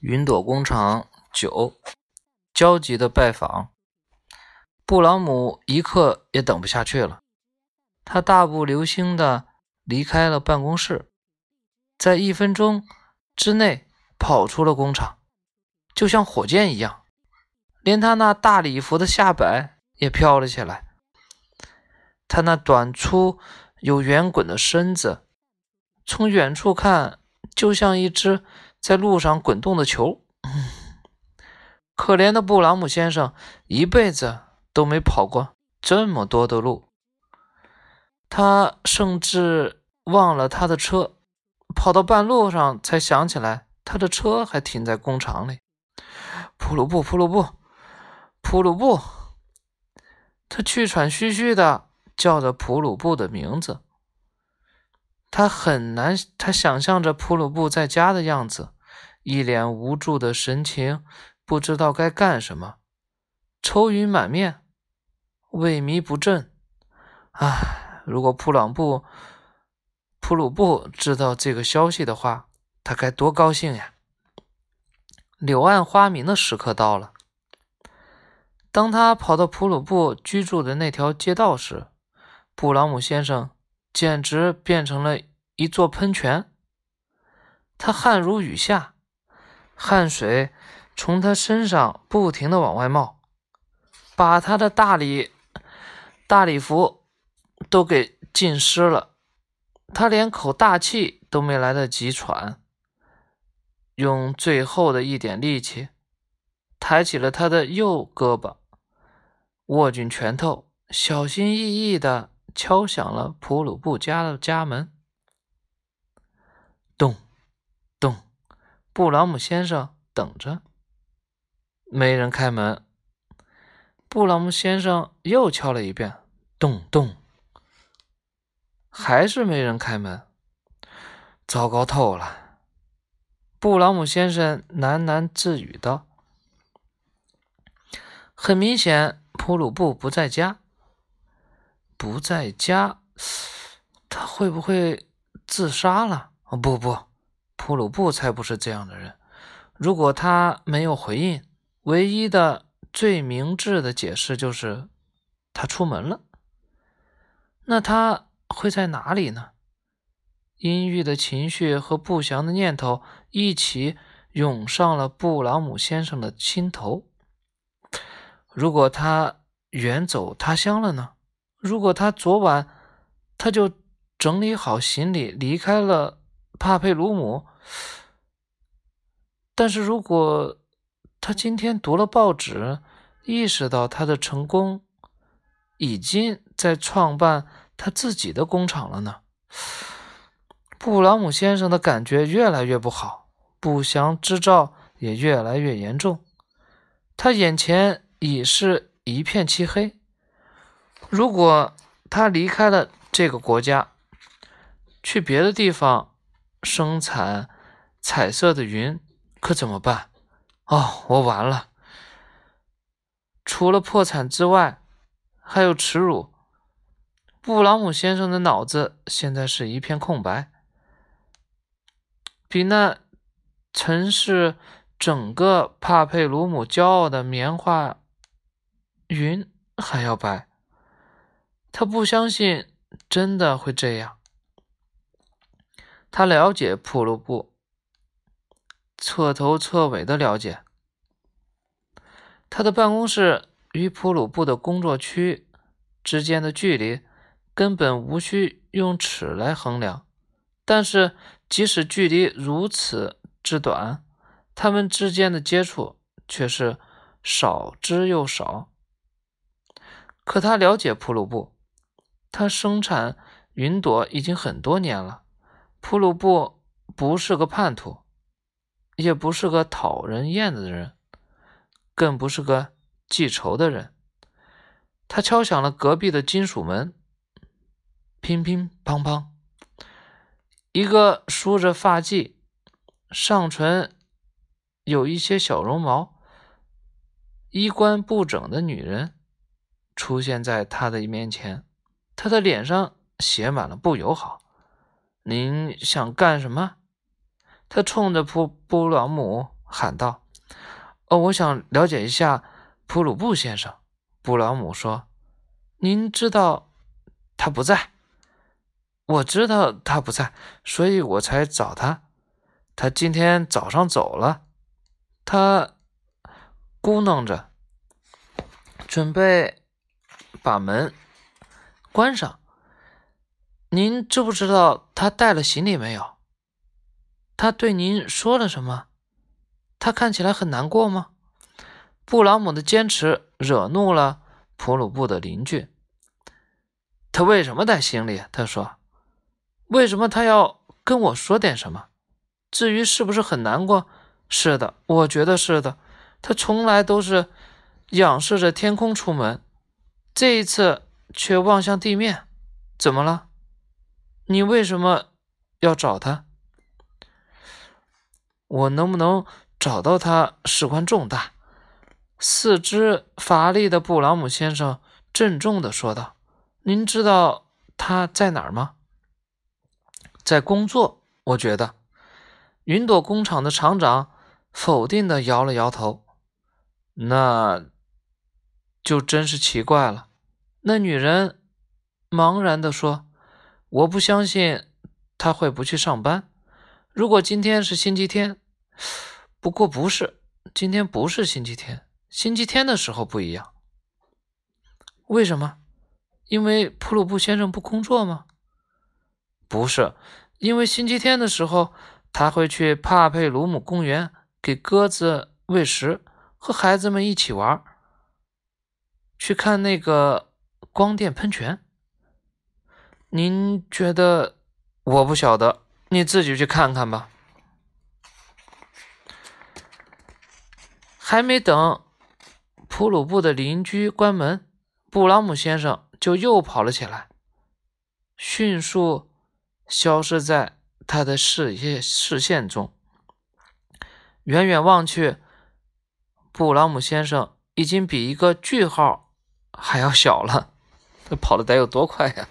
云朵工厂九，焦急的拜访。布朗姆一刻也等不下去了，他大步流星的离开了办公室，在一分钟之内跑出了工厂，就像火箭一样，连他那大礼服的下摆也飘了起来。他那短粗有圆滚的身子，从远处看就像一只。在路上滚动的球，可怜的布朗姆先生一辈子都没跑过这么多的路，他甚至忘了他的车，跑到半路上才想起来他的车还停在工厂里。普鲁布，普鲁布，普鲁布，他气喘吁吁的叫着普鲁布的名字。他很难，他想象着普鲁布在家的样子，一脸无助的神情，不知道该干什么，愁云满面，萎靡不振。唉，如果普朗布、普鲁布知道这个消息的话，他该多高兴呀！柳暗花明的时刻到了。当他跑到普鲁布居住的那条街道时，布朗姆先生。简直变成了一座喷泉，他汗如雨下，汗水从他身上不停的往外冒，把他的大礼大礼服都给浸湿了。他连口大气都没来得及喘，用最后的一点力气抬起了他的右胳膊，握紧拳头，小心翼翼的。敲响了普鲁布家的家门，咚，咚，布朗姆先生等着，没人开门。布朗姆先生又敲了一遍，咚咚，还是没人开门。糟糕透了！布朗姆先生喃喃自语道：“很明显，普鲁布不在家。”不在家，他会不会自杀了？哦，不不，普鲁布才不是这样的人。如果他没有回应，唯一的最明智的解释就是他出门了。那他会在哪里呢？阴郁的情绪和不祥的念头一起涌上了布朗姆先生的心头。如果他远走他乡了呢？如果他昨晚他就整理好行李离开了帕佩鲁姆，但是如果他今天读了报纸，意识到他的成功已经在创办他自己的工厂了呢？布朗姆先生的感觉越来越不好，不祥之兆也越来越严重，他眼前已是一片漆黑。如果他离开了这个国家，去别的地方生产彩色的云，可怎么办？哦，我完了！除了破产之外，还有耻辱。布朗姆先生的脑子现在是一片空白，比那曾是整个帕佩鲁姆骄傲的棉花云还要白。他不相信真的会这样。他了解普鲁布，彻头彻尾的了解。他的办公室与普鲁布的工作区之间的距离根本无需用尺来衡量，但是即使距离如此之短，他们之间的接触却是少之又少。可他了解普鲁布。他生产云朵已经很多年了。普鲁布不是个叛徒，也不是个讨人厌的人，更不是个记仇的人。他敲响了隔壁的金属门，乒乒乓乓。一个梳着发髻、上唇有一些小绒毛、衣冠不整的女人出现在他的面前。他的脸上写满了不友好。您想干什么？他冲着布布朗姆喊道：“哦，我想了解一下普鲁布先生。”布朗姆说：“您知道他不在。”“我知道他不在，所以我才找他。他今天早上走了。”他咕哝着，准备把门关上。您知不知道他带了行李没有？他对您说了什么？他看起来很难过吗？布朗姆的坚持惹怒了普鲁布的邻居。他为什么带行李？他说：“为什么他要跟我说点什么？至于是不是很难过，是的，我觉得是的。他从来都是仰视着天空出门，这一次却望向地面。怎么了？你为什么要找他？我能不能？”找到他事关重大。四肢乏力的布朗姆先生郑重地说道：“您知道他在哪儿吗？”“在工作。”我觉得。云朵工厂的厂长否定地摇了摇头。“那就真是奇怪了。”那女人茫然地说：“我不相信他会不去上班。如果今天是星期天。”不过不是，今天不是星期天，星期天的时候不一样。为什么？因为普鲁布先生不工作吗？不是，因为星期天的时候他会去帕佩鲁姆公园给鸽子喂食，和孩子们一起玩，去看那个光电喷泉。您觉得？我不晓得，你自己去看看吧。还没等普鲁布的邻居关门，布朗姆先生就又跑了起来，迅速消失在他的视野视线中。远远望去，布朗姆先生已经比一个句号还要小了。这跑的得有多快呀？